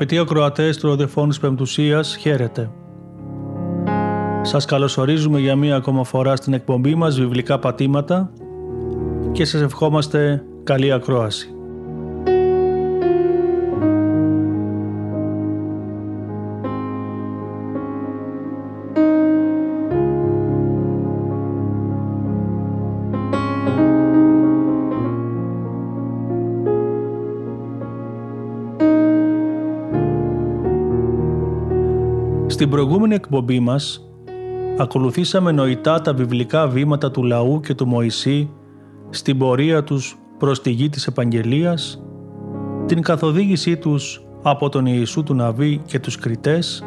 Αγαπητοί ακροατές του Ροδιοφώνης Πεμπτουσίας, χαίρετε. Σας καλωσορίζουμε για μία ακόμα φορά στην εκπομπή μας βιβλικά πατήματα και σας ευχόμαστε καλή ακρόαση. Στην προηγούμενη εκπομπή μας ακολουθήσαμε νοητά τα βιβλικά βήματα του λαού και του Μωυσή στην πορεία τους προς τη γη της Επαγγελίας, την καθοδήγησή τους από τον Ιησού του Ναβί και τους Κριτές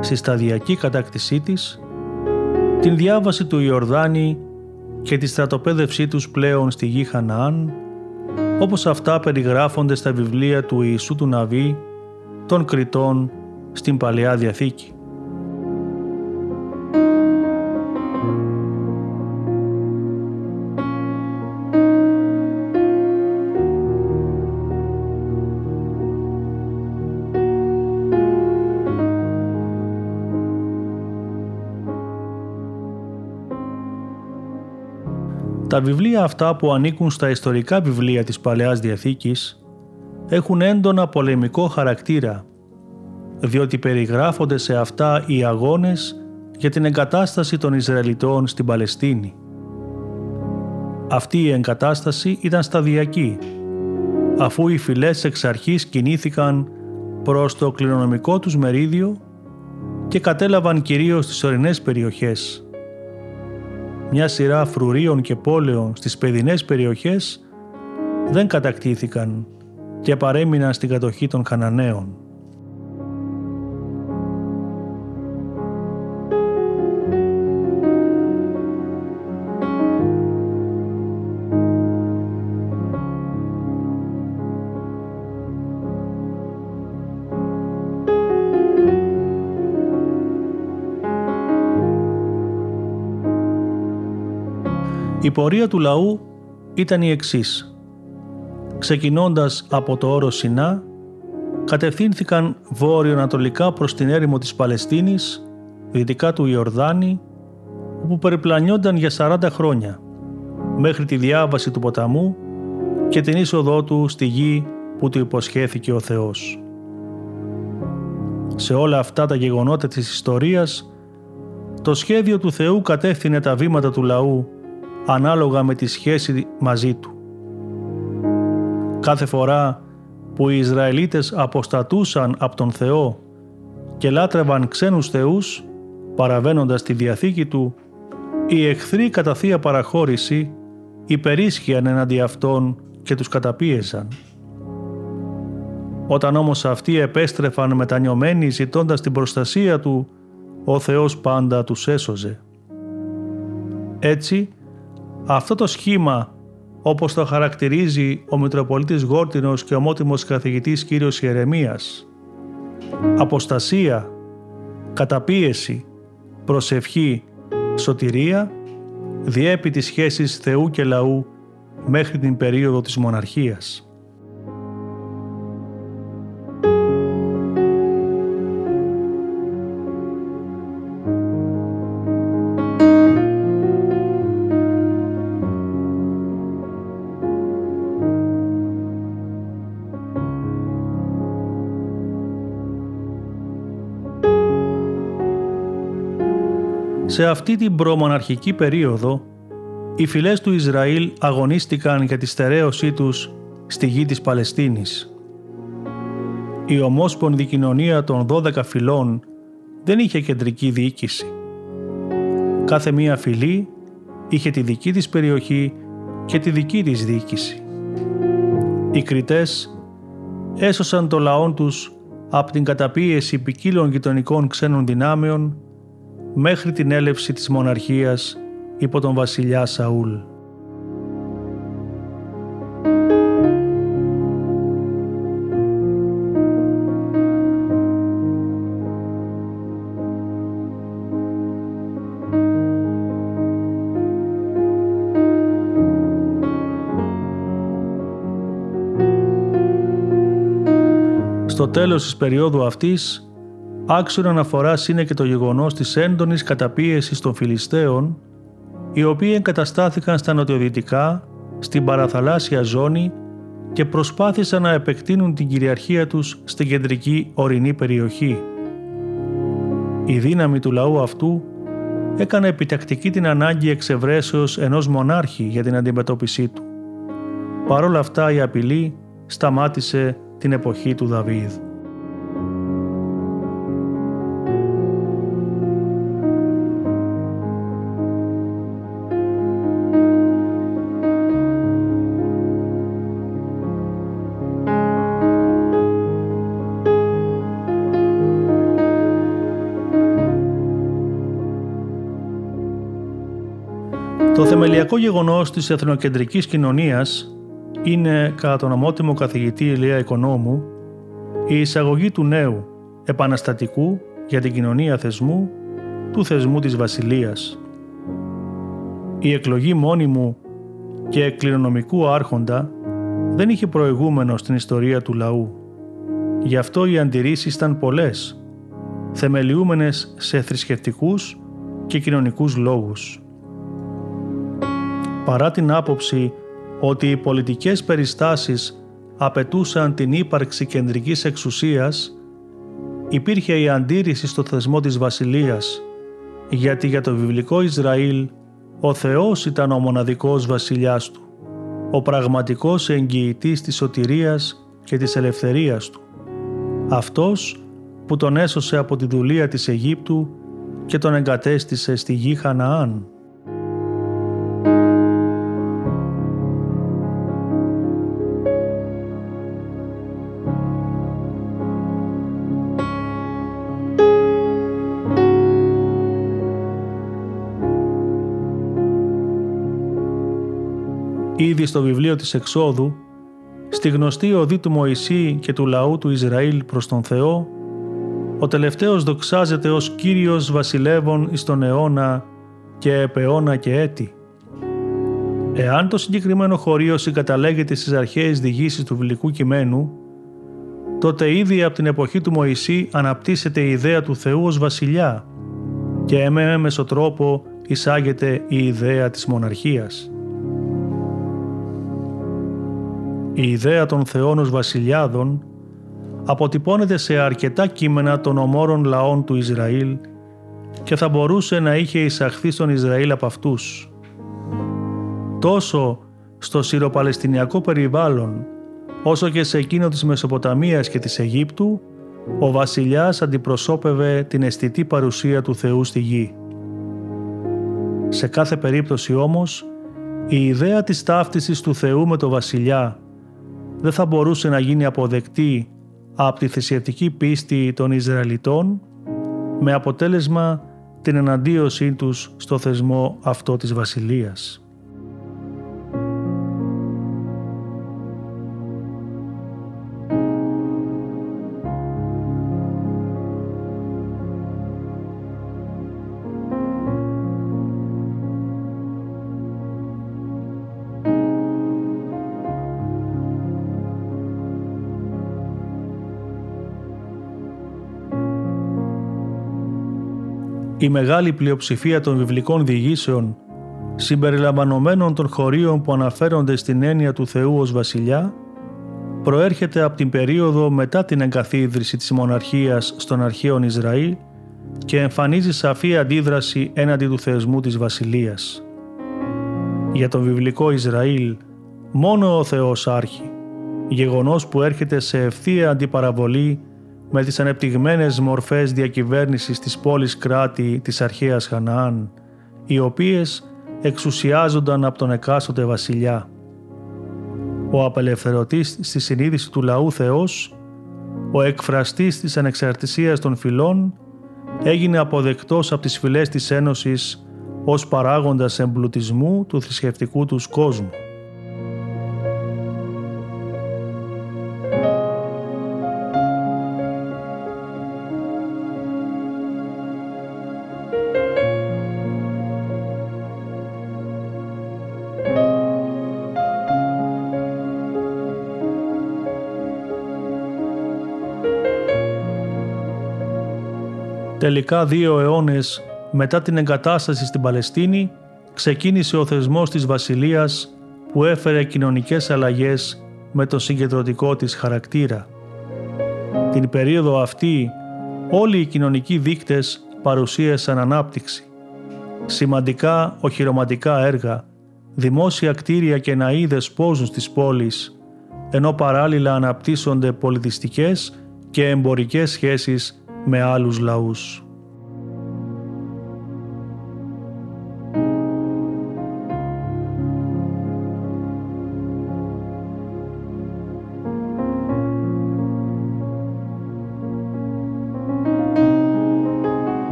στη σταδιακή κατάκτησή της, την διάβαση του Ιορδάνη και τη στρατοπέδευσή τους πλέον στη γη Χαναάν, όπως αυτά περιγράφονται στα βιβλία του Ιησού του Ναβί, των Κριτών στην Παλαιά Διαθήκη. Τα βιβλία αυτά που ανήκουν στα ιστορικά βιβλία της Παλαιάς Διαθήκης έχουν έντονα πολεμικό χαρακτήρα, διότι περιγράφονται σε αυτά οι αγώνες για την εγκατάσταση των Ισραηλιτών στην Παλαιστίνη. Αυτή η εγκατάσταση ήταν σταδιακή, αφού οι φυλές εξ αρχής κινήθηκαν προς το κληρονομικό τους μερίδιο και κατέλαβαν κυρίως τις ορεινές περιοχές, μια σειρά φρουρίων και πόλεων στις παιδινές περιοχές δεν κατακτήθηκαν και παρέμειναν στην κατοχή των Χαναναίων. Πορεία του λαού ήταν η εξής. Ξεκινώντας από το όρο Σινά, κατευθύνθηκαν βόρειο-ανατολικά προς την έρημο της Παλαιστίνης, δυτικά του Ιορδάνη, όπου περιπλανιόνταν για 40 χρόνια, μέχρι τη διάβαση του ποταμού και την είσοδό του στη γη που του υποσχέθηκε ο Θεός. Σε όλα αυτά τα γεγονότα της ιστορίας, το σχέδιο του Θεού κατεύθυνε τα βήματα του λαού ανάλογα με τη σχέση μαζί του. Κάθε φορά που οι Ισραηλίτες αποστατούσαν από τον Θεό και λάτρευαν ξένους θεούς, παραβαίνοντας τη Διαθήκη Του, οι εχθροί κατά θεία παραχώρηση υπερίσχυαν εναντί αυτών και τους καταπίεζαν. Όταν όμως αυτοί επέστρεφαν μετανιωμένοι ζητώντας την προστασία Του, ο Θεός πάντα τους έσωζε. Έτσι, αυτό το σχήμα, όπως το χαρακτηρίζει ο Μητροπολίτης Γόρτινος και ομότιμος καθηγητής κύριος Ιερεμίας, αποστασία, καταπίεση, προσευχή, σωτηρία, διέπει τις σχέσεις Θεού και λαού μέχρι την περίοδο της μοναρχίας. Σε αυτή την προμοναρχική περίοδο, οι φυλές του Ισραήλ αγωνίστηκαν για τη στερέωσή τους στη γη της Παλαιστίνης. Η ομόσπονδη κοινωνία των 12 φυλών δεν είχε κεντρική διοίκηση. Κάθε μία φυλή είχε τη δική της περιοχή και τη δική της διοίκηση. Οι Κριτές έσωσαν το λαό τους από την καταπίεση ποικίλων γειτονικών ξένων δυνάμεων μέχρι την έλευση της μοναρχίας υπό τον βασιλιά Σαούλ. Στο τέλος της περίοδου αυτής, άξιο αναφοράς είναι και το γεγονός της έντονης καταπίεσης των Φιλιστέων, οι οποίοι εγκαταστάθηκαν στα νοτιοδυτικά, στην παραθαλάσσια ζώνη και προσπάθησαν να επεκτείνουν την κυριαρχία τους στην κεντρική ορεινή περιοχή. Η δύναμη του λαού αυτού έκανε επιτακτική την ανάγκη εξευρέσεως ενός μονάρχη για την αντιμετώπιση του. Παρ' όλα αυτά η απειλή σταμάτησε την εποχή του Δαβίδ. Το θεμελιακό γεγονός της εθνοκεντρικής κοινωνίας είναι κατά τον ομότιμο καθηγητή Ηλία Οικονόμου η εισαγωγή του νέου επαναστατικού για την κοινωνία θεσμού του θεσμού της Βασιλείας. Η εκλογή μόνιμου και κληρονομικού άρχοντα δεν είχε προηγούμενο στην ιστορία του λαού. Γι' αυτό οι αντιρρήσεις ήταν πολλές, θεμελιούμενες σε θρησκευτικούς και κοινωνικούς λόγους. Παρά την άποψη ότι οι πολιτικές περιστάσεις απαιτούσαν την ύπαρξη κεντρικής εξουσίας, υπήρχε η αντίρρηση στο θεσμό της βασιλείας, γιατί για το βιβλικό Ισραήλ ο Θεός ήταν ο μοναδικός βασιλιάς του, ο πραγματικός εγγυητής της σωτηρίας και της ελευθερίας του. Αυτός που τον έσωσε από τη δουλεία της Αιγύπτου και τον εγκατέστησε στη γη Χαναάν. Ήδη στο βιβλίο της Εξόδου, στη γνωστή οδή του Μωυσή και του λαού του Ισραήλ προς τον Θεό, ο τελευταίος δοξάζεται ως Κύριος βασιλεύων εις τον αιώνα και επαιώνα και έτη. Εάν το συγκεκριμένο χωρίο συγκαταλέγεται στις αρχαίες διηγήσεις του βιβλικού κειμένου, τότε ήδη από την εποχή του Μωυσή αναπτύσσεται η ιδέα του Θεού ως βασιλιά και με έμεσο τρόπο εισάγεται η ιδέα της μοναρχίας. Η ιδέα των θεών ως βασιλιάδων αποτυπώνεται σε αρκετά κείμενα των ομόρων λαών του Ισραήλ και θα μπορούσε να είχε εισαχθεί στον Ισραήλ από αυτούς. Τόσο στο συροπαλαιστινιακό περιβάλλον όσο και σε εκείνο της Μεσοποταμίας και της Αιγύπτου ο βασιλιάς αντιπροσώπευε την αισθητή παρουσία του Θεού στη γη. Σε κάθε περίπτωση όμως, η ιδέα της ταύτισης του Θεού με το βασιλιά δεν θα μπορούσε να γίνει αποδεκτή από τη θρησκευτική πίστη των Ισραηλιτών με αποτέλεσμα την εναντίωσή τους στο θεσμό αυτό της βασιλείας. Η μεγάλη πλειοψηφία των βιβλικών διηγήσεων συμπεριλαμβανομένων των χωρίων που αναφέρονται στην έννοια του Θεού ως βασιλιά προέρχεται από την περίοδο μετά την εγκαθίδρυση της μοναρχίας στον αρχαίο Ισραήλ και εμφανίζει σαφή αντίδραση έναντι του θεσμού της βασιλείας. Για τον βιβλικό Ισραήλ μόνο ο Θεός άρχει, γεγονός που έρχεται σε ευθεία αντιπαραβολή με τις ανεπτυγμένες μορφές διακυβέρνησης της πόλης κράτη της αρχαίας Χαναάν, οι οποίες εξουσιάζονταν από τον εκάστοτε βασιλιά. Ο απελευθερωτής στη συνείδηση του λαού Θεός, ο εκφραστής της ανεξαρτησίας των φυλών, έγινε αποδεκτός από τις φυλές της Ένωσης ως παράγοντας εμπλουτισμού του θρησκευτικού τους κόσμου. Τελικά δύο αιώνες μετά την εγκατάσταση στην Παλαιστίνη ξεκίνησε ο θεσμός της βασιλείας που έφερε κοινωνικές αλλαγές με τον συγκεντρωτικό της χαρακτήρα. Την περίοδο αυτή όλοι οι κοινωνικοί δείκτες παρουσίασαν ανάπτυξη. Σημαντικά οχυρωματικά έργα, δημόσια κτίρια και ναΐδες πόζουν στις πόλεις, ενώ παράλληλα αναπτύσσονται πολιτιστικές και εμπορικές σχέσεις με άλλους λαούς.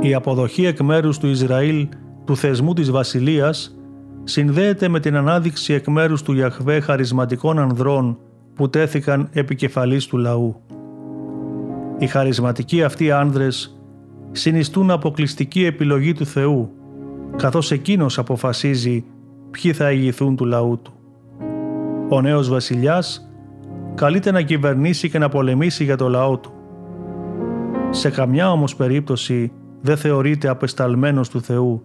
Η αποδοχή εκ μέρους του Ισραήλ του θεσμού της βασιλείας συνδέεται με την ανάδειξη εκ μέρους του Ιαχβέ χαρισματικών ανδρών που τέθηκαν επικεφαλής του λαού. Οι χαρισματικοί αυτοί άνδρες συνιστούν αποκλειστική επιλογή του Θεού, καθώς εκείνος αποφασίζει ποιοι θα ηγηθούν του λαού του. Ο νέος βασιλιάς καλείται να κυβερνήσει και να πολεμήσει για το λαό του. Σε καμιά όμως περίπτωση δεν θεωρείται απεσταλμένος του Θεού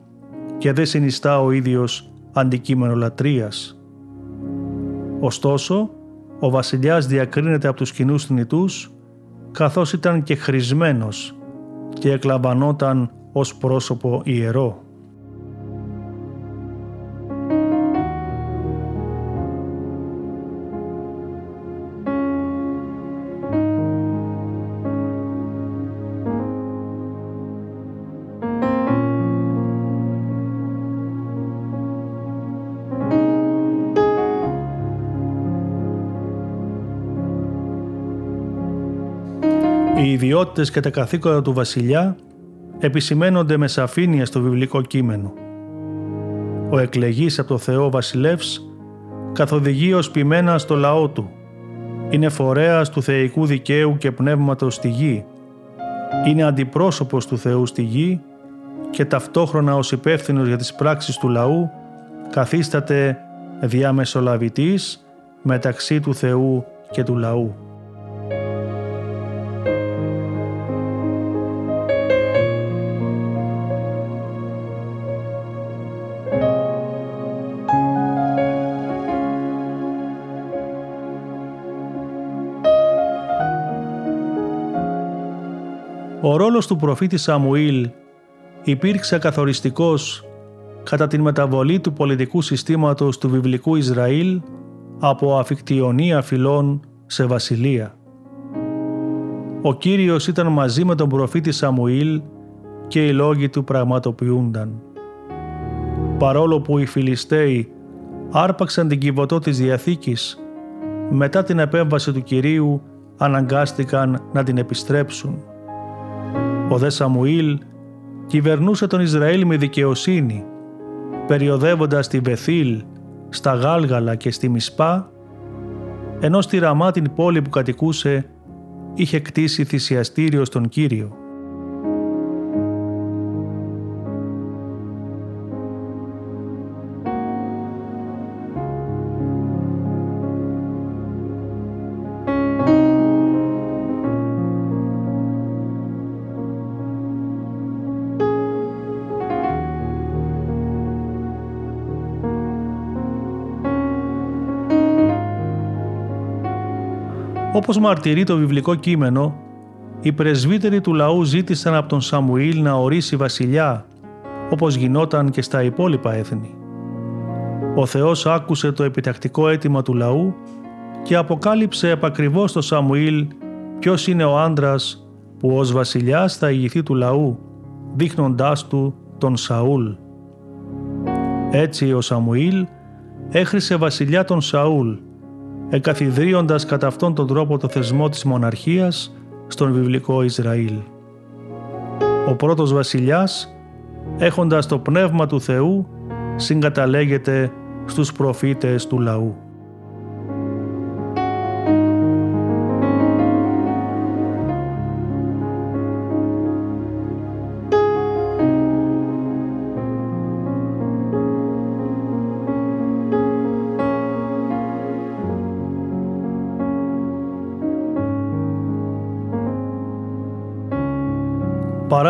και δεν συνιστά ο ίδιος αντικείμενο λατρείας. Ωστόσο, ο βασιλιάς διακρίνεται από τους κοινούς θνητούς καθώς ήταν και χρησμένος και εκλαμβανόταν ως πρόσωπο ιερό. Ιδιότητες και τα καθήκοντα του βασιλιά επισημένονται με σαφήνεια στο βιβλικό κείμενο. Ο εκλεγής από το Θεό βασιλεύς καθοδηγεί ως ποιμένα στο λαό του. Είναι φορέας του θεϊκού δικαίου και πνεύματος στη γη. Είναι αντιπρόσωπος του Θεού στη γη και ταυτόχρονα ως υπεύθυνος για τις πράξεις του λαού καθίσταται διαμεσολαβητής μεταξύ του Θεού και του λαού. Ρόλος του προφήτη Σαμουήλ υπήρξε καθοριστικός κατά την μεταβολή του πολιτικού συστήματος του βιβλικού Ισραήλ από αφικτιονία φυλών σε βασιλεία. Ο Κύριος ήταν μαζί με τον προφήτη Σαμουήλ και οι λόγοι του πραγματοποιούνταν. Παρόλο που οι Φιλιστέοι άρπαξαν την κυβωτό της Διαθήκης, μετά την επέμβαση του Κυρίου αναγκάστηκαν να την επιστρέψουν. Ο δε Σαμουήλ κυβερνούσε τον Ισραήλ με δικαιοσύνη, περιοδεύοντας τη Βεθήλ, στα Γάλγαλα και στη Μισπά, ενώ στη Ραμά την πόλη που κατοικούσε είχε κτίσει θυσιαστήριο στον Κύριο. Όπως μαρτυρεί το βιβλικό κείμενο, οι πρεσβύτεροι του λαού ζήτησαν από τον Σαμουήλ να ορίσει βασιλιά, όπως γινόταν και στα υπόλοιπα έθνη. Ο Θεός άκουσε το επιτακτικό αίτημα του λαού και αποκάλυψε επακριβώς στο Σαμουήλ ποιος είναι ο άντρας που ως βασιλιάς θα ηγηθεί του λαού, δείχνοντάς του τον Σαούλ. Έτσι ο Σαμουήλ έχρισε βασιλιά τον Σαούλ, εκαθιδρύοντας κατά αυτόν τον τρόπο το θεσμό της μοναρχίας στον βιβλικό Ισραήλ. Ο πρώτος βασιλιάς, έχοντας το πνεύμα του Θεού, συγκαταλέγεται στους προφήτες του λαού.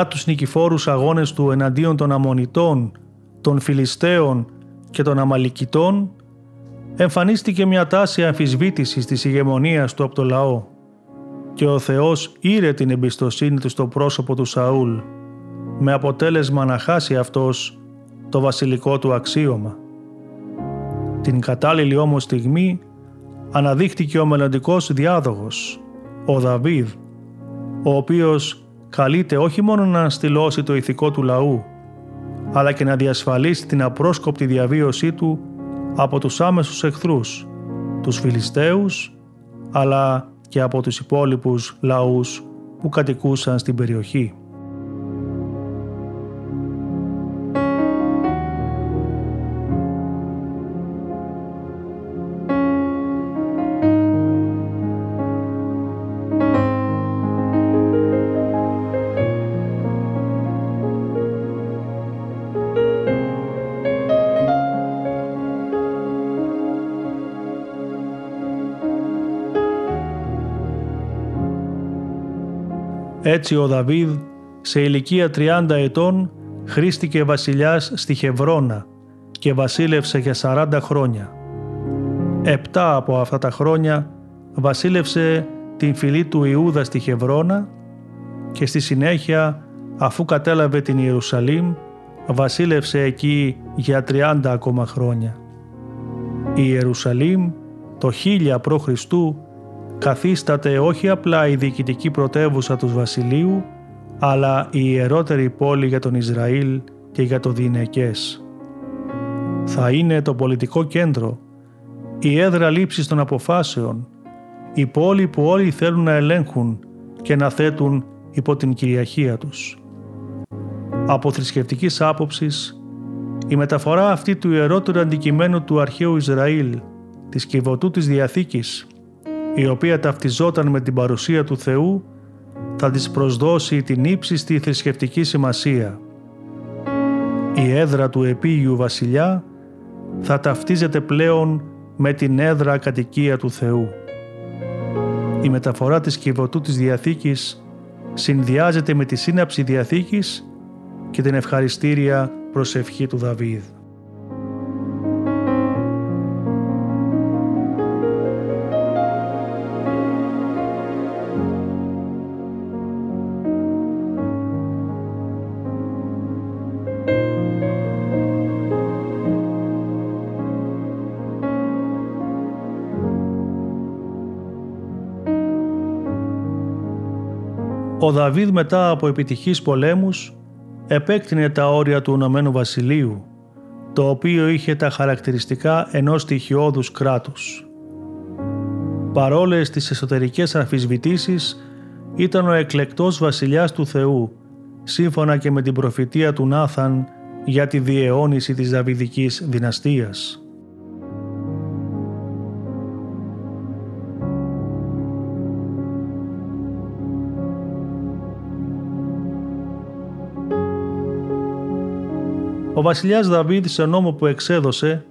Παρά τους νικηφόρους αγώνες του εναντίον των Αμονιτών, των Φιλιστέων και των Αμαλικητών, εμφανίστηκε μια τάση αμφισβήτησης της ηγεμονίας του από το λαό και ο Θεός ήρε την εμπιστοσύνη του στο πρόσωπο του Σαούλ με αποτέλεσμα να χάσει αυτός το βασιλικό του αξίωμα. Την κατάλληλη όμως στιγμή αναδείχτηκε ο μελλοντικός διάδογος, ο Δαβίδ, ο οποίος καλείται όχι μόνο να στυλώσει το ηθικό του λαού, αλλά και να διασφαλίσει την απρόσκοπτη διαβίωσή του από τους άμεσους εχθρούς, τους Φιλιστέους, αλλά και από τους υπόλοιπους λαούς που κατοικούσαν στην περιοχή. Έτσι ο Δαβίδ σε ηλικία 30 ετών χρήστηκε βασιλιάς στη Χευρώνα και βασίλευσε για 40 χρόνια. Επτά από αυτά τα χρόνια βασίλευσε την φυλή του Ιούδα στη Χευρώνα και στη συνέχεια αφού κατέλαβε την Ιερουσαλήμ βασίλευσε εκεί για 30 ακόμα χρόνια. Η Ιερουσαλήμ το 1000 π.Χ καθίσταται όχι απλά η διοικητική πρωτεύουσα του βασιλείου, αλλά η ιερότερη πόλη για τον Ισραήλ και για το Δινεκές. Θα είναι το πολιτικό κέντρο, η έδρα λήψης των αποφάσεων, η πόλη που όλοι θέλουν να ελέγχουν και να θέτουν υπό την κυριαρχία τους. Από θρησκευτικής άποψης, η μεταφορά αυτή του ιερότερου αντικειμένου του αρχαίου Ισραήλ, της κυβωτού της Διαθήκης, η οποία ταυτιζόταν με την παρουσία του Θεού, θα της προσδώσει την ύψιστη θρησκευτική σημασία. Η έδρα του επίγειου βασιλιά θα ταυτίζεται πλέον με την έδρα κατοικία του Θεού. Η μεταφορά της κυβωτού της Διαθήκης συνδυάζεται με τη σύναψη Διαθήκης και την ευχαριστήρια προσευχή του Δαβίδ. Ο Δαβίδ μετά από επιτυχείς πολέμους επέκτηνε τα όρια του Ηνωμένου Βασιλείου, το οποίο είχε τα χαρακτηριστικά ενός στοιχειώδους κράτους. Παρόλες τις εσωτερικές αμφισβητήσεις, ήταν ο εκλεκτός βασιλιάς του Θεού, σύμφωνα και με την προφητεία του Νάθαν για τη διαιώνιση της Δαβιδικής δυναστείας. Ο βασιλιάς Δαβίδ σε νόμο που εξέδωσε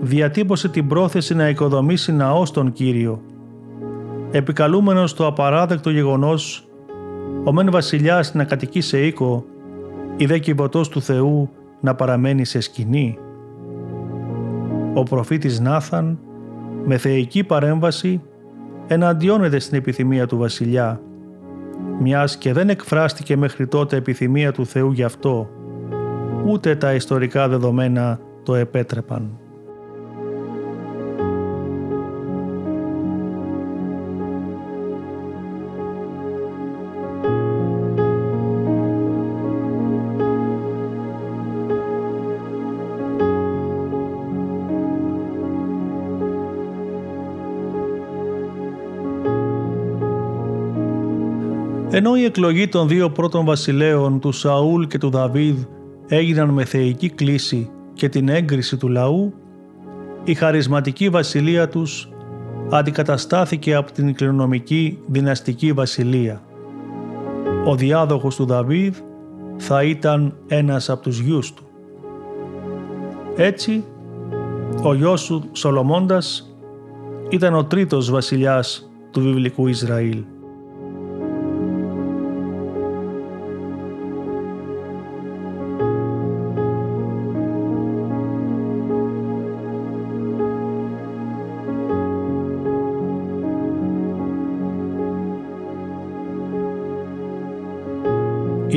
διατύπωσε την πρόθεση να οικοδομήσει ναός στον Κύριο. Επικαλούμενος το απαράδεκτο γεγονός ο μεν βασιλιάς να κατοικεί σε οίκο η δε κυβωτός του Θεού να παραμένει σε σκηνή. Ο προφήτης Νάθαν με θεϊκή παρέμβαση εναντιώνεται στην επιθυμία του βασιλιά, μιας και δεν εκφράστηκε μέχρι τότε επιθυμία του Θεού γι' αυτό, ούτε τα ιστορικά δεδομένα το επέτρεπαν. Ενώ η εκλογή των δύο πρώτων βασιλέων του Σαούλ και του Δαβίδ έγιναν με θεϊκή κλίση και την έγκριση του λαού, η χαρισματική βασιλεία τους αντικαταστάθηκε από την κληρονομική δυναστική βασιλεία. Ο διάδοχος του Δαβίδ θα ήταν ένας από τους γιους του. Έτσι, ο γιος του Σολομώντας ήταν ο τρίτος βασιλιάς του βιβλικού Ισραήλ.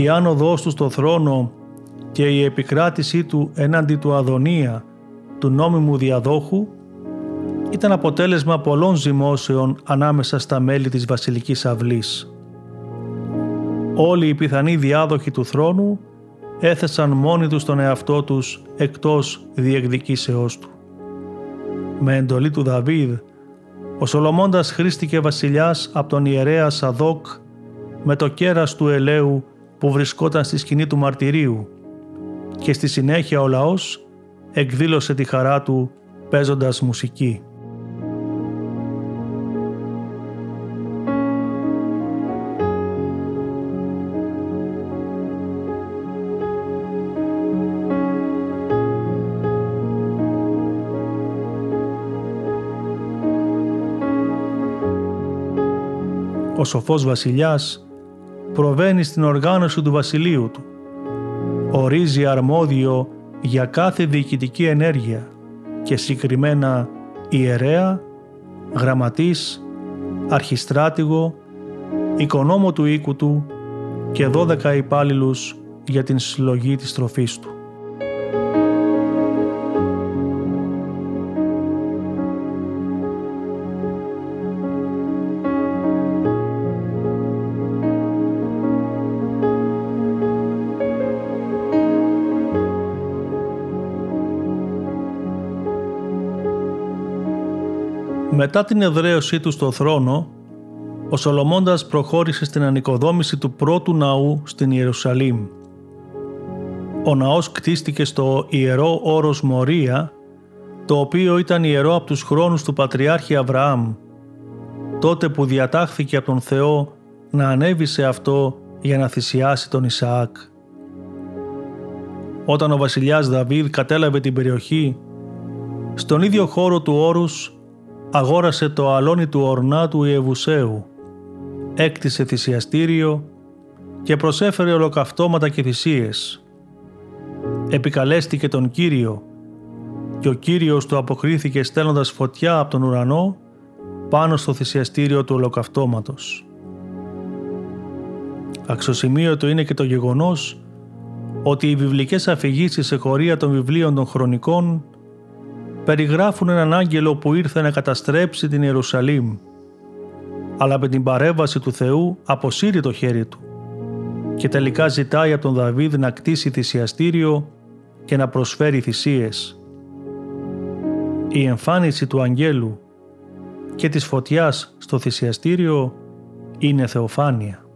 Η άνοδός του στο θρόνο και η επικράτησή του έναντι του Αδωνία, του νόμιμου διαδόχου, ήταν αποτέλεσμα πολλών ζυμώσεων ανάμεσα στα μέλη της βασιλικής αυλής. Όλοι οι πιθανοί διάδοχοι του θρόνου έθεσαν μόνοι τους τον εαυτό τους εκτός διεκδικήσεώς του. Με εντολή του Δαβίδ, ο Σολομώντας χρήστηκε βασιλιάς από τον ιερέα Σαδόκ με το κέρας του ελαίου που βρισκόταν στη σκηνή του μαρτυρίου και στη συνέχεια ο λαός εκδήλωσε τη χαρά του παίζοντας μουσική. Ο σοφός βασιλιάς προβαίνει στην οργάνωση του βασιλείου του. Ορίζει αρμόδιο για κάθε διοικητική ενέργεια και συγκεκριμένα ιερέα, γραμματής, αρχιστράτηγο, οικονόμο του οίκου του και δώδεκα υπάλληλους για την συλλογή της τροφής του. Μετά την εδραίωσή του στο θρόνο, ο Σολομώντας προχώρησε στην ανοικοδόμηση του πρώτου ναού στην Ιερουσαλήμ. Ο ναός κτίστηκε στο ιερό όρος Μορία, το οποίο ήταν ιερό από τους χρόνους του Πατριάρχη Αβραάμ, τότε που διατάχθηκε από τον Θεό να ανέβει σε αυτό για να θυσιάσει τον Ισαάκ. Όταν ο βασιλιάς Δαβίδ κατέλαβε την περιοχή, στον ίδιο χώρο του όρους αγόρασε το αλόνι του ορνά του Ιεβουσαίου, έκτισε θυσιαστήριο και προσέφερε ολοκαυτώματα και θυσίες. Επικαλέστηκε τον Κύριο και ο Κύριος του αποκρίθηκε στέλνοντας φωτιά από τον ουρανό πάνω στο θυσιαστήριο του ολοκαυτώματος. Αξιοσημείωτο είναι και το γεγονός ότι οι βιβλικές αφηγήσεις σε χωρία των βιβλίων των χρονικών περιγράφουν έναν άγγελο που ήρθε να καταστρέψει την Ιερουσαλήμ, αλλά με την παρέμβαση του Θεού αποσύρει το χέρι του και τελικά ζητάει από τον Δαβίδ να κτίσει θυσιαστήριο και να προσφέρει θυσίες. Η εμφάνιση του αγγέλου και της φωτιάς στο θυσιαστήριο είναι θεοφάνεια.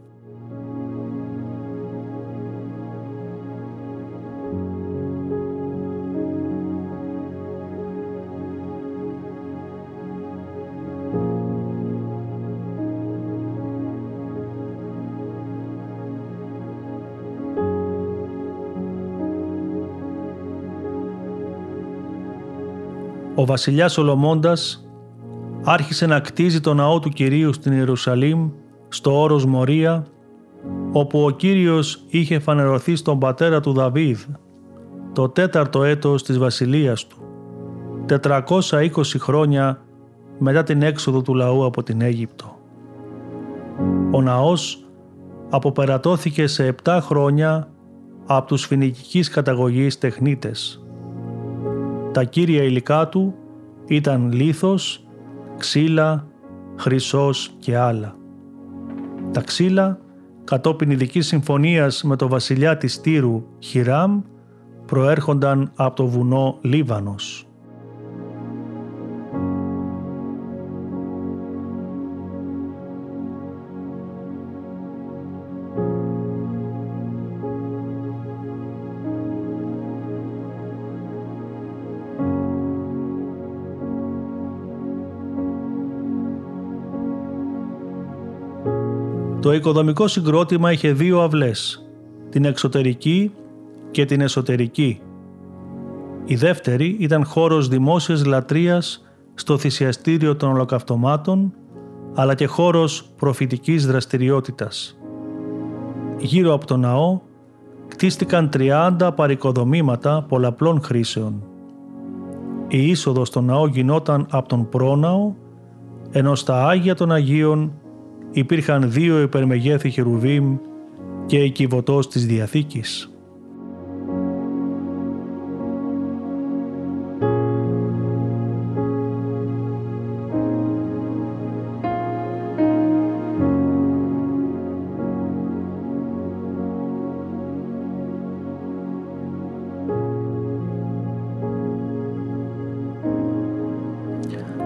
Ο βασιλιάς Σολομώντας άρχισε να κτίζει το ναό του Κυρίου στην Ιερουσαλήμ, στο όρος Μορία, όπου ο Κύριος είχε φανερωθεί στον πατέρα του Δαβίδ, το τέταρτο έτος της βασιλείας του, 420 χρόνια μετά την έξοδο του λαού από την Αίγυπτο. Ο ναός αποπερατώθηκε σε 7 χρόνια από τους φινικικής καταγωγής τεχνίτες. Τα κύρια υλικά του ήταν λίθος, ξύλα, χρυσός και άλλα. Τα ξύλα, κατόπιν ειδικής συμφωνίας με το βασιλιά της Τύρου Χιράμ, προέρχονταν από το βουνό Λίβανος. Το οικοδομικό συγκρότημα είχε δύο αυλές, την εξωτερική και την εσωτερική. Η δεύτερη ήταν χώρος δημόσιας λατρείας στο θυσιαστήριο των ολοκαυτωμάτων, αλλά και χώρος προφητικής δραστηριότητας. Γύρω από το ναό κτίστηκαν 30 παρικοδομήματα πολλαπλών χρήσεων. Η είσοδος στο ναό γινόταν από τον πρόναο, ενώ στα Άγια των Αγίων υπήρχαν δύο υπερμεγέθη χερουβίμ και η κυβωτός της Διαθήκης.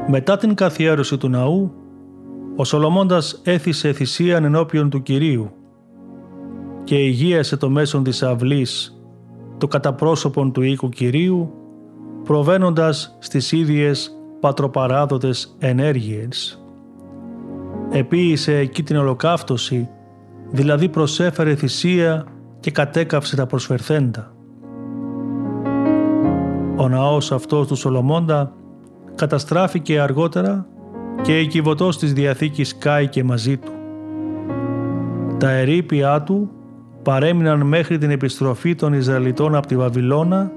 Μετά την καθιέρωση του ναού, ο Σολομώντας έθισε θυσίαν ενώπιον του Κυρίου και υγείασε το μέσον της αυλής το καταπρόσωπον του οίκου Κυρίου προβαίνοντας στις ίδιες πατροπαράδοτες ενέργειες. Επίησε εκεί την ολοκαύτωση, δηλαδή προσέφερε θυσία και κατέκαυσε τα προσφερθέντα. Ο ναός αυτός του Σολομώντα καταστράφηκε αργότερα και η κυβωτός της Διαθήκης κάηκε μαζί του. Τα ερήπια του παρέμειναν μέχρι την επιστροφή των Ισραηλιτών από τη Βαβυλώνα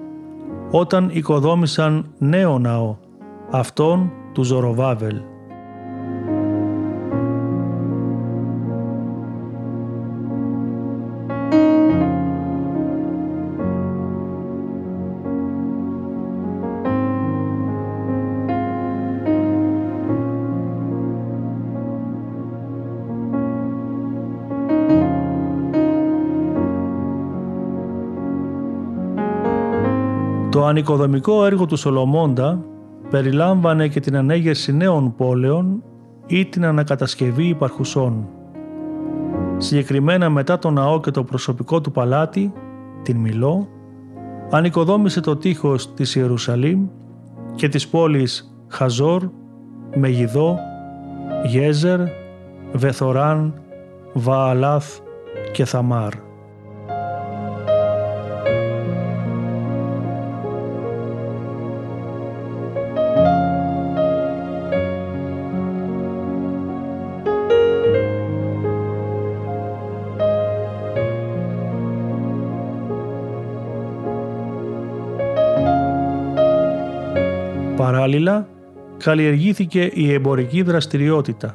όταν οικοδόμησαν νέο ναό, αυτόν του Ζωροβάβελ. Ανοικοδομικό έργο του Σολομώντα περιλάμβανε και την ανέγερση νέων πόλεων ή την ανακατασκευή υπαρχουσών. Συγκεκριμένα μετά το ναό και το προσωπικό του παλάτι, την Μιλό, ανοικοδόμησε το τείχος της Ιερουσαλήμ και της πόλεις Χαζόρ, Μεγιδό, Γέζερ, Βεθοράν, Βααλάθ και Θαμάρ. Παράλληλα, καλλιεργήθηκε η εμπορική δραστηριότητα.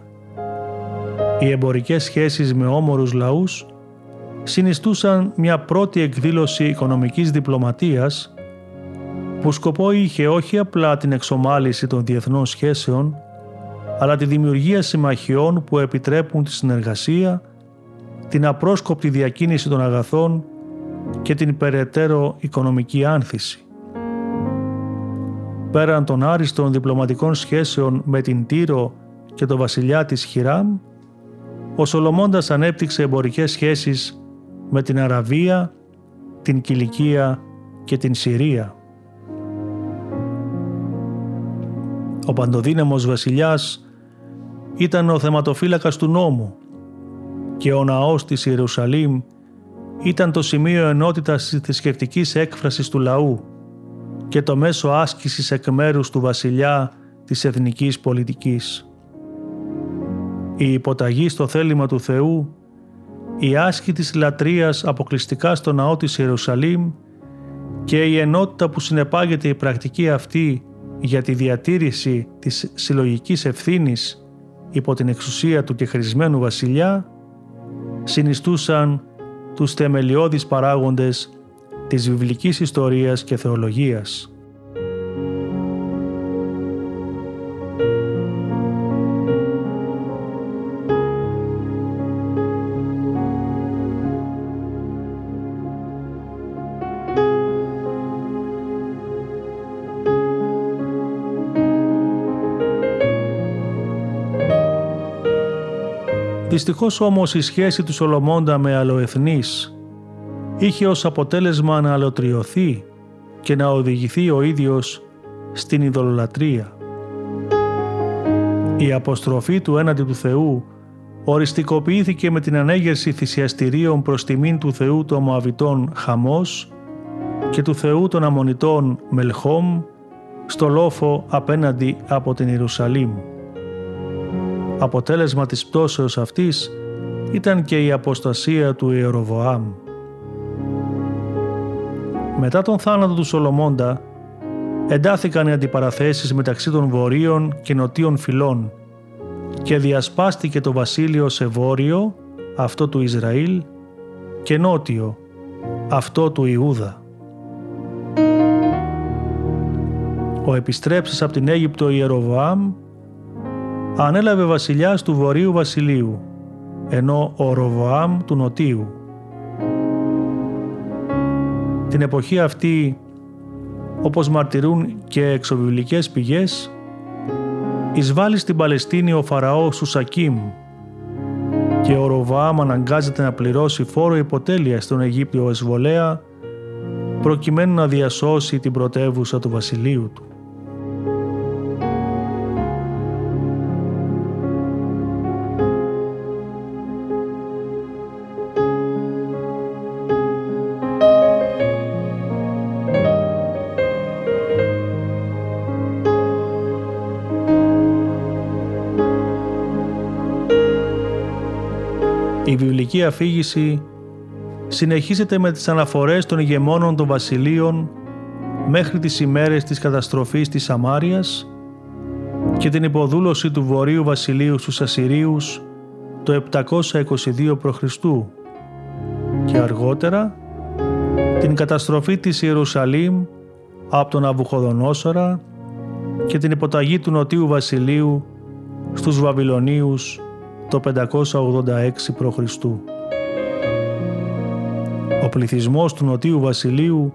Οι εμπορικές σχέσεις με όμορους λαούς συνιστούσαν μια πρώτη εκδήλωση οικονομικής διπλωματίας που σκοπό είχε όχι απλά την εξομάλυση των διεθνών σχέσεων, αλλά τη δημιουργία συμμαχιών που επιτρέπουν τη συνεργασία, την απρόσκοπτη διακίνηση των αγαθών και την περαιτέρω οικονομική άνθηση πέραν των άριστων διπλωματικών σχέσεων με την Τύρο και τον βασιλιά της Χιράμ, ο Σολομώντας ανέπτυξε εμπορικές σχέσεις με την Αραβία, την Κιλικία και την Συρία. Ο παντοδύναμος βασιλιάς ήταν ο θεματοφύλακας του νόμου και ο ναός της Ιερουσαλήμ ήταν το σημείο ενότητας της θρησκευτικής έκφρασης του λαού και το μέσο άσκησης εκ μέρους του βασιλιά της εθνικής πολιτικής. Η υποταγή στο θέλημα του Θεού, η άσκη της λατρείας αποκλειστικά στο ναό της Ιερουσαλήμ και η ενότητα που συνεπάγεται η πρακτική αυτή για τη διατήρηση της συλλογικής ευθύνης υπό την εξουσία του και χρησμένου βασιλιά συνιστούσαν τους θεμελιώδεις παράγοντες της βιβλικής ιστορίας και θεολογίας. Δυστυχώς όμως η σχέση του Σολομώντα με αλλοεθνείς είχε ως αποτέλεσμα να αλωτριωθεί και να οδηγηθεί ο ίδιος στην ειδωλολατρία. Η αποστροφή του έναντι του Θεού οριστικοποιήθηκε με την ανέγερση θυσιαστηρίων προς τιμήν του Θεού των Μωαβιτών Χαμός και του Θεού των Αμονιτών Μελχόμ στο λόφο απέναντι από την Ιερουσαλήμ. Αποτέλεσμα της πτώσεως αυτής ήταν και η αποστασία του Ιεροβοάμ. Μετά τον θάνατο του Σολομώντα, εντάθηκαν οι αντιπαραθέσεις μεταξύ των βορείων και νοτίων φυλών και διασπάστηκε το βασίλειο σε βόρειο, αυτό του Ισραήλ, και νότιο, αυτό του Ιούδα. Ο επιστρέψης από την Αίγυπτο Ιεροβοάμ ανέλαβε βασιλιάς του Βορείου Βασιλείου, ενώ ο Ροβοάμ του Νοτίου. Την εποχή αυτή, όπως μαρτυρούν και εξωβιβλικές πηγές, εισβάλλει στην Παλαιστίνη ο Φαραώ Σουσακίμ και ο Ροβοάμ αναγκάζεται να πληρώσει φόρο υποτέλεια στον Αιγύπτιο Εσβολέα προκειμένου να διασώσει την πρωτεύουσα του βασιλείου του. Αφήγηση συνεχίζεται με τις αναφορές των ηγεμόνων των βασιλείων μέχρι τις ημέρες της καταστροφής της Σαμάριας και την υποδούλωση του Βορείου Βασιλείου στους Ασσυρίους το 722 π.Χ. και αργότερα την καταστροφή της Ιερουσαλήμ από τον Αβουχοδονόσορα και την υποταγή του Νοτίου Βασιλείου στους Βαβυλωνίους το 586 π.Χ. Ο πληθυσμός του Νοτίου Βασιλείου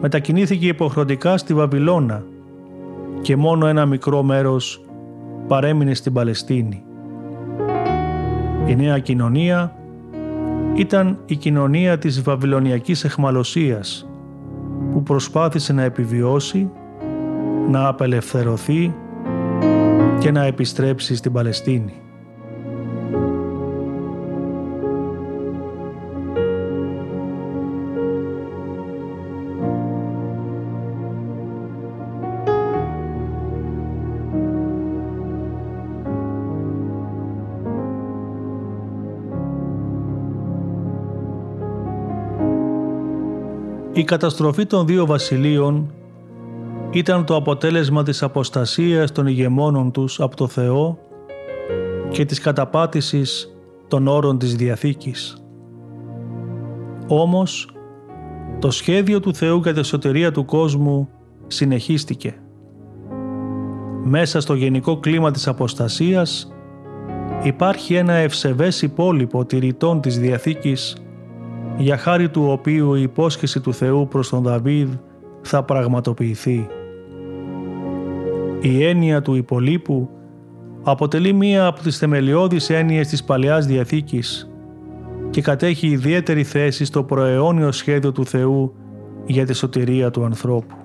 μετακινήθηκε υποχρεωτικά στη Βαβυλώνα και μόνο ένα μικρό μέρος παρέμεινε στην Παλαιστίνη. Η νέα κοινωνία ήταν η κοινωνία της Βαβυλωνιακής εχμαλωσίας που προσπάθησε να επιβιώσει, να απελευθερωθεί και να επιστρέψει στην Παλαιστίνη. Καταστροφή των δύο βασιλείων ήταν το αποτέλεσμα της αποστασίας των ηγεμόνων τους από το Θεό και της καταπάτησης των όρων της Διαθήκης. Όμως, το σχέδιο του Θεού για τη σωτηρία του κόσμου συνεχίστηκε. Μέσα στο γενικό κλίμα της αποστασίας υπάρχει ένα ευσεβές υπόλοιπο τηρητών της Διαθήκης για χάρη του οποίου η υπόσχεση του Θεού προς τον Δαβίδ θα πραγματοποιηθεί. Η έννοια του υπολείπου αποτελεί μία από τις θεμελιώδεις έννοιες της Παλαιάς Διαθήκης και κατέχει ιδιαίτερη θέση στο προαιώνιο σχέδιο του Θεού για τη σωτηρία του ανθρώπου.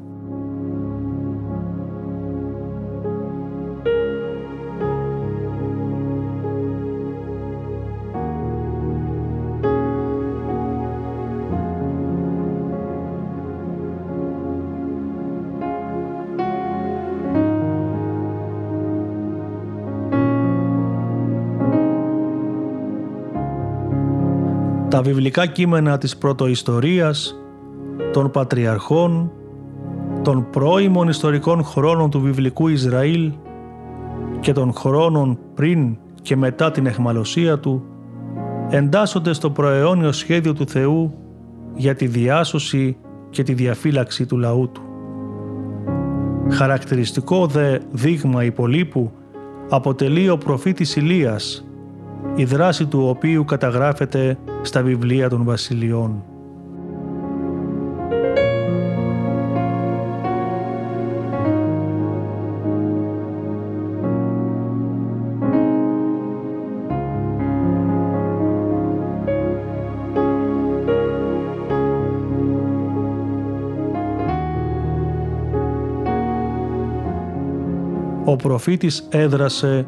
Τα βιβλικά κείμενα της πρωτοϊστορίας, των πατριαρχών, των πρώιμων ιστορικών χρόνων του βιβλικού Ισραήλ και των χρόνων πριν και μετά την εχμαλωσία του εντάσσονται στο προαιώνιο σχέδιο του Θεού για τη διάσωση και τη διαφύλαξη του λαού του. Χαρακτηριστικό δε δείγμα υπολείπου αποτελεί ο προφήτης Ηλίας, η δράση του οποίου καταγράφεται στα βιβλία των βασιλειών. Ο προφήτης έδρασε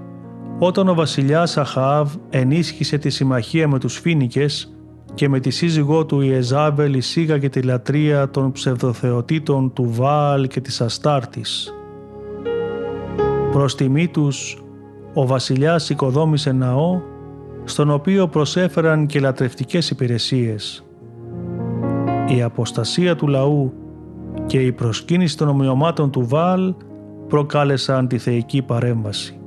όταν ο βασιλιάς Αχαάβ ενίσχυσε τη συμμαχία με τους Φίνικες και με τη σύζυγό του Ιεζάβελ εισήγαγε τη λατρεία των ψευδοθεοτήτων του Βάλ και της Αστάρτης. Προς τιμή τους, ο βασιλιάς οικοδόμησε ναό, στον οποίο προσέφεραν και λατρευτικές υπηρεσίες. Η αποστασία του λαού και η προσκύνηση των ομοιωμάτων του Βάλ προκάλεσαν τη θεϊκή παρέμβαση.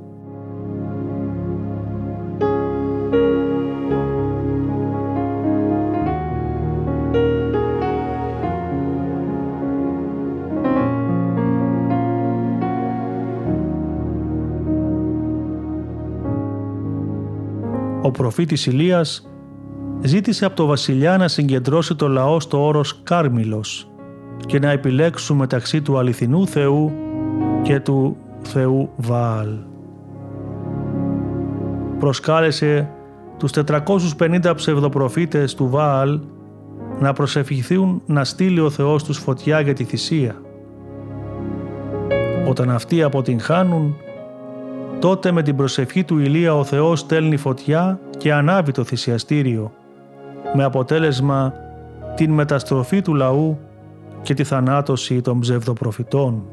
Ο προφήτης Ηλίας ζήτησε από το βασιλιά να συγκεντρώσει το λαό στο όρος Κάρμιλος και να επιλέξουν μεταξύ του αληθινού Θεού και του Θεού Βαάλ. Προσκάλεσε τους 450 ψευδοπροφήτες του Βαάλ να προσευχηθούν να στείλει ο Θεός τους φωτιά για τη θυσία. Όταν αυτοί αποτυγχάνουν, τότε με την προσευχή του Ηλία ο Θεός στέλνει φωτιά και ανάβει το θυσιαστήριο, με αποτέλεσμα την μεταστροφή του λαού και τη θανάτωση των ψευδοπροφητών.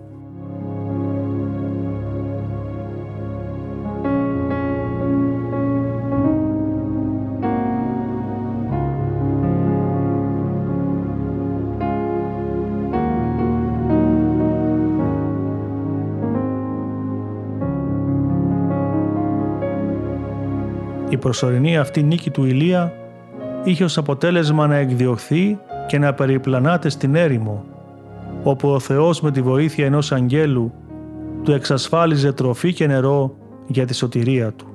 Προσωρινή αυτή νίκη του Ηλία είχε ως αποτέλεσμα να εκδιωχθεί και να περιπλανάται στην έρημο, όπου ο Θεός με τη βοήθεια ενός αγγέλου του εξασφάλιζε τροφή και νερό για τη σωτηρία του.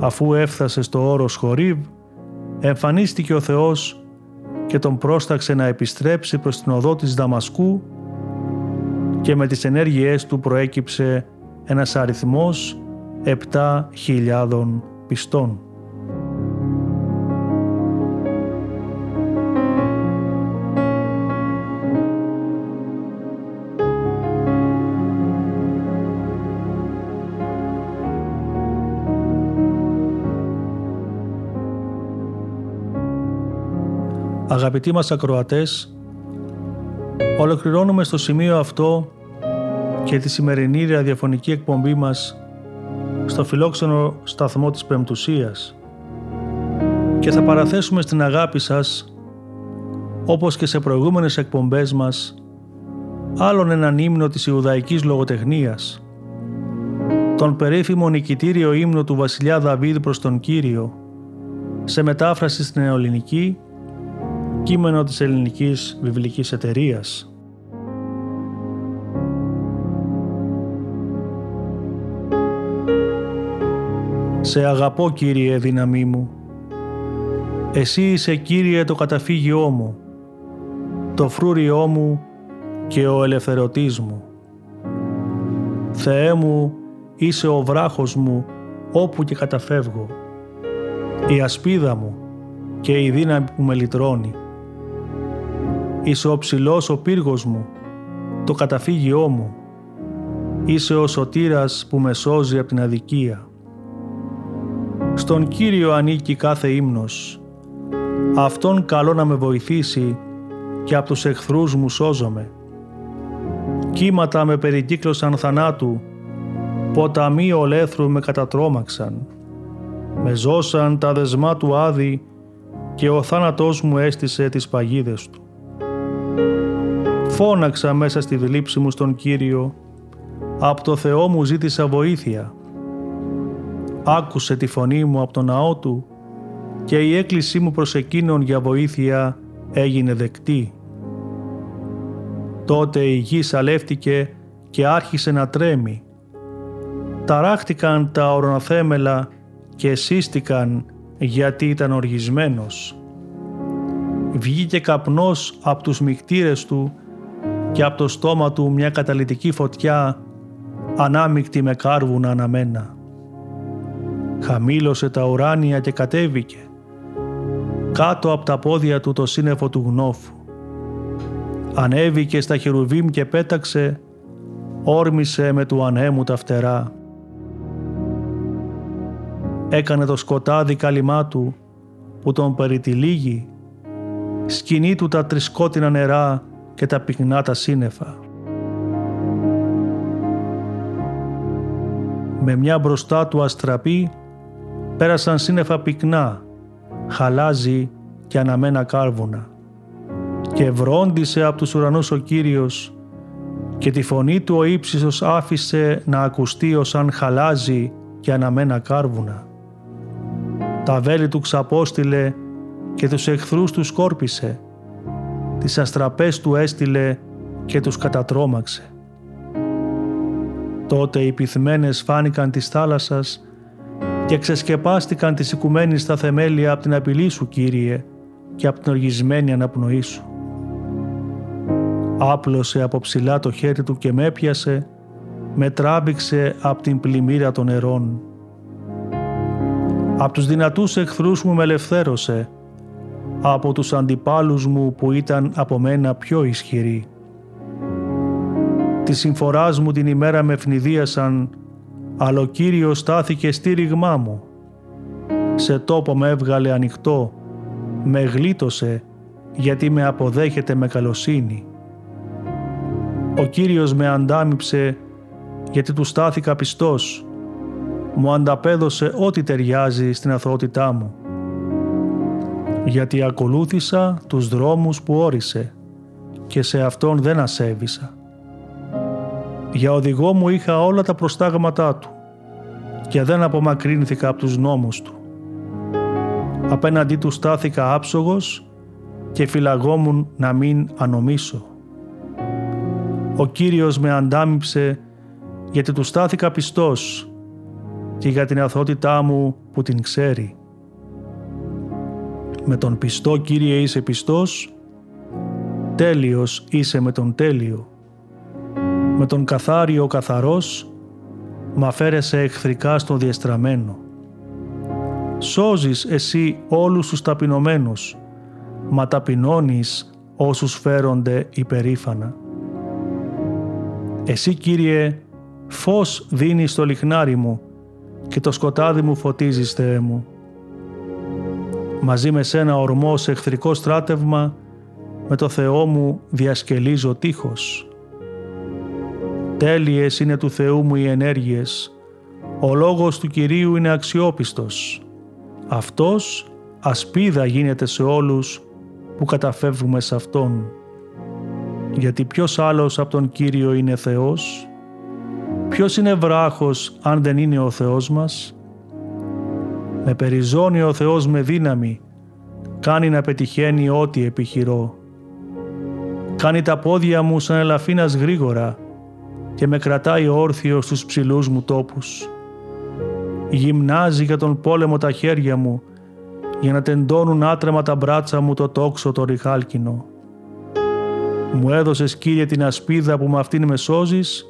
Αφού έφτασε στο όρος Χορίβ, εμφανίστηκε ο Θεός και τον πρόσταξε να επιστρέψει προς την οδό της Δαμασκού και με τις ενέργειές του προέκυψε ένας αριθμός 7.000 πιστών. Αγαπητοί μας ακροατές, ολοκληρώνουμε στο σημείο αυτό και τη σημερινή ραδιοφωνική εκπομπή μας στο φιλόξενο σταθμό της Πεμπτουσίας και θα παραθέσουμε στην αγάπη σας, όπως και σε προηγούμενες εκπομπές μας, άλλον έναν ύμνο της Ιουδαϊκής λογοτεχνίας, τον περίφημο νικητήριο ύμνο του βασιλιά Δαβίδ προς τον Κύριο, σε μετάφραση στην Νεοελληνική, κείμενο της Ελληνικής Βιβλικής Εταιρείας. Σε αγαπώ Κύριε δύναμή μου. Εσύ είσαι Κύριε το καταφύγιό μου, το φρούριό μου και ο ελευθερωτής μου. Θεέ μου, είσαι ο βράχος μου όπου και καταφεύγω. Η ασπίδα μου και η δύναμη που με λυτρώνει. Είσαι ο ψηλός ο πύργος μου, το καταφύγιό μου. Είσαι ο σωτήρας που με σώζει από την αδικία. Στον Κύριο ανήκει κάθε ύμνος. Αυτόν καλό να με βοηθήσει και από τους εχθρούς μου σώζομαι. Κύματα με περικύκλωσαν θανάτου, ποταμοί ολέθρου με κατατρώμαξαν. Με ζώσαν τα δεσμά του άδη και ο θάνατός μου έστησε τις παγίδες του. Φώναξα μέσα στη θλίψη μου στον Κύριο. Από το Θεό μου ζήτησα βοήθεια. Άκουσε τη φωνή μου από τον ναό του και η έκκλησή μου προς εκείνον για βοήθεια έγινε δεκτή. Τότε η γη σαλεύτηκε και άρχισε να τρέμει. Ταράχτηκαν τα οροναθέμελα και σύστηκαν γιατί ήταν οργισμένος. Βγήκε καπνός από τους μικτήρες του και από το στόμα του μια καταλυτική φωτιά ανάμεικτη με κάρβουνα αναμένα. Χαμήλωσε τα ουράνια και κατέβηκε. Κάτω από τα πόδια του το σύννεφο του γνώφου. Ανέβηκε στα χερουβίμ και πέταξε, όρμησε με του ανέμου τα φτερά. Έκανε το σκοτάδι κάλυμά του που τον περιτυλίγει, σκηνή του τα τρισκότινα νερά και τα πυκνά τα σύννεφα. Με μια μπροστά του αστραπή πέρασαν σύννεφα πυκνά, χαλάζι και αναμένα κάρβουνα. Και βρόντισε από τους ουρανούς ο Κύριος και τη φωνή του ο ύψιστος άφησε να ακουστεί ως αν χαλάζει και αναμένα κάρβουνα. Τα βέλη του ξαπόστηλε και τους εχθρούς τους σκόρπισε τις αστραπές του έστειλε και τους κατατρώμαξε. Τότε οι πυθμένες φάνηκαν της θάλασσας και ξεσκεπάστηκαν τις οικουμένης στα θεμέλια από την απειλή σου, Κύριε, και από την οργισμένη αναπνοή σου. Άπλωσε από ψηλά το χέρι του και με έπιασε, με τράβηξε από την πλημμύρα των νερών. Από τους δυνατούς εχθρούς μου με ελευθέρωσε από τους αντιπάλους μου που ήταν από μένα πιο ισχυροί. Τη συμφοράς μου την ημέρα με ευνηδίασαν, αλλά ο Κύριος στάθηκε στήριγμά μου. Σε τόπο με έβγαλε ανοιχτό, με γλίτωσε γιατί με αποδέχεται με καλοσύνη. Ο Κύριος με αντάμυψε γιατί του στάθηκα πιστός, μου ανταπέδωσε ό,τι ταιριάζει στην αθωότητά μου γιατί ακολούθησα τους δρόμους που όρισε και σε αυτόν δεν ασέβησα. Για οδηγό μου είχα όλα τα προστάγματά του και δεν απομακρύνθηκα από τους νόμους του. Απέναντί του στάθηκα άψογος και φυλαγόμουν να μην ανομίσω. Ο Κύριος με αντάμυψε γιατί του στάθηκα πιστός και για την αθότητά μου που την ξέρει. Με τον πιστό Κύριε είσαι πιστός, τέλειος είσαι με τον τέλειο. Με τον καθάριο καθαρός, μα φέρεσαι εχθρικά στον διεστραμμένο. Σώζεις εσύ όλους τους ταπεινωμένους, μα ταπεινώνεις όσους φέρονται υπερήφανα. Εσύ Κύριε, φως δίνεις στο λιχνάρι μου και το σκοτάδι μου φωτίζεις Θεέ μου μαζί με σένα ορμό σε εχθρικό στράτευμα, με το Θεό μου διασκελίζω τείχος. Τέλειες είναι του Θεού μου οι ενέργειες, ο λόγος του Κυρίου είναι αξιόπιστος. Αυτός ασπίδα γίνεται σε όλους που καταφεύγουμε σε Αυτόν. Γιατί ποιος άλλος από τον Κύριο είναι Θεός, ποιος είναι βράχος αν δεν είναι ο Θεός μας, με περιζώνει ο Θεός με δύναμη, κάνει να πετυχαίνει ό,τι επιχειρώ. Κάνει τα πόδια μου σαν ελαφίνας γρήγορα και με κρατάει όρθιος στους ψηλούς μου τόπους. Γυμνάζει για τον πόλεμο τα χέρια μου για να τεντώνουν άτρεμα τα μπράτσα μου το τόξο το ριχάλκινο. Μου έδωσες Κύριε την ασπίδα που με αυτήν με σώζεις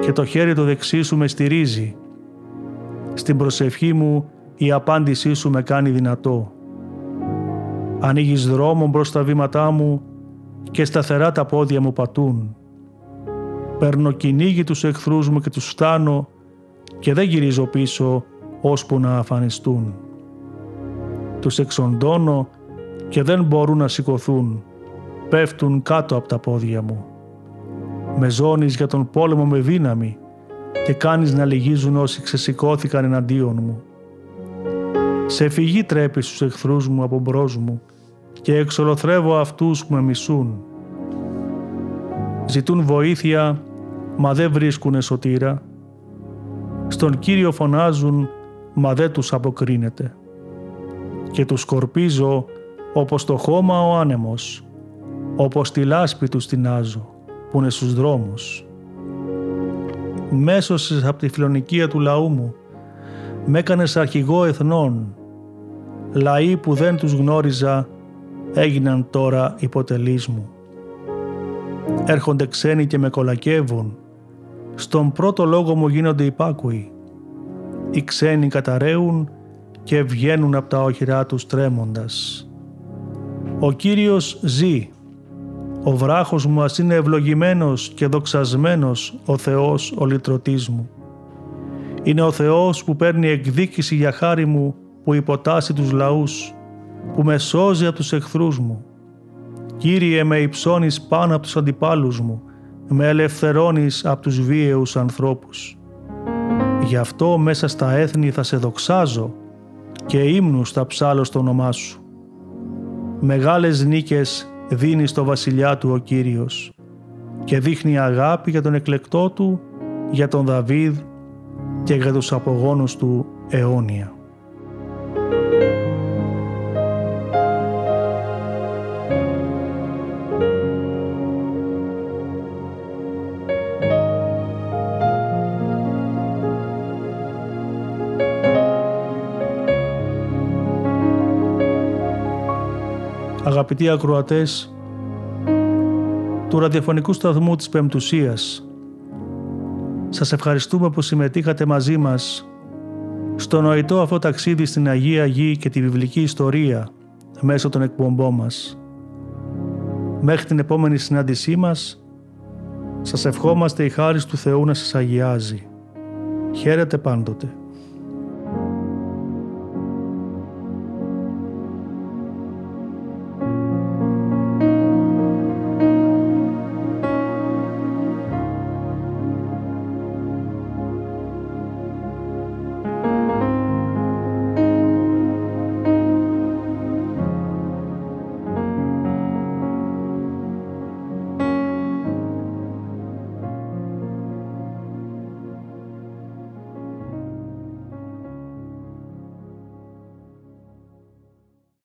και το χέρι το δεξί σου με στηρίζει. Στην προσευχή μου η απάντησή σου με κάνει δυνατό. Ανοίγεις δρόμο μπρος στα βήματά μου και σταθερά τα πόδια μου πατούν. Παίρνω κυνήγι τους εχθρούς μου και τους φτάνω και δεν γυρίζω πίσω ώσπου να αφανιστούν. Τους εξοντώνω και δεν μπορούν να σηκωθούν. Πέφτουν κάτω από τα πόδια μου. Με ζώνεις για τον πόλεμο με δύναμη και κάνεις να λυγίζουν όσοι ξεσηκώθηκαν εναντίον μου. Σε φυγή τρέπεις στους εχθρούς μου από μπρος μου και εξολοθρεύω αυτούς που με μισούν. Ζητούν βοήθεια, μα δεν βρίσκουν σωτήρα. Στον Κύριο φωνάζουν, μα δεν τους αποκρίνεται. Και τους σκορπίζω όπως το χώμα ο άνεμος, όπως τη λάσπη τους στηνάζω, που είναι στους δρόμους. Μέσωσες από τη φιλονικία του λαού μου, με έκανες αρχηγό εθνών. Λαοί που δεν τους γνώριζα έγιναν τώρα υποτελείς μου. Έρχονται ξένοι και με κολακεύουν. Στον πρώτο λόγο μου γίνονται υπάκουοι. Οι ξένοι καταραίουν και βγαίνουν από τα όχυρά τους τρέμοντας. Ο Κύριος ζει. Ο βράχος μου ας είναι ευλογημένος και δοξασμένος ο Θεός ο λυτρωτής μου. Είναι ο Θεός που παίρνει εκδίκηση για χάρη μου, που υποτάσσει τους λαούς, που με σώζει από τους εχθρούς μου. Κύριε με υψώνεις πάνω από τους αντιπάλους μου, με ελευθερώνεις από τους βίαιους ανθρώπους. Γι' αυτό μέσα στα έθνη θα σε δοξάζω και ύμνους θα ψάλω στο όνομά σου. Μεγάλες νίκες δίνει στο βασιλιά του ο Κύριος και δείχνει αγάπη για τον εκλεκτό του, για τον Δαβίδ και για τους απογόνους του αιώνια. Αγαπητοί ακροατές του ραδιοφωνικού σταθμού της Πεμπτουσίας, σας ευχαριστούμε που συμμετείχατε μαζί μας στο νοητό αυτό ταξίδι στην Αγία Γη και τη βιβλική ιστορία μέσω των εκπομπών μας. Μέχρι την επόμενη συνάντησή μας, σας ευχόμαστε η χάρις του Θεού να σας αγιάζει. Χαίρετε πάντοτε.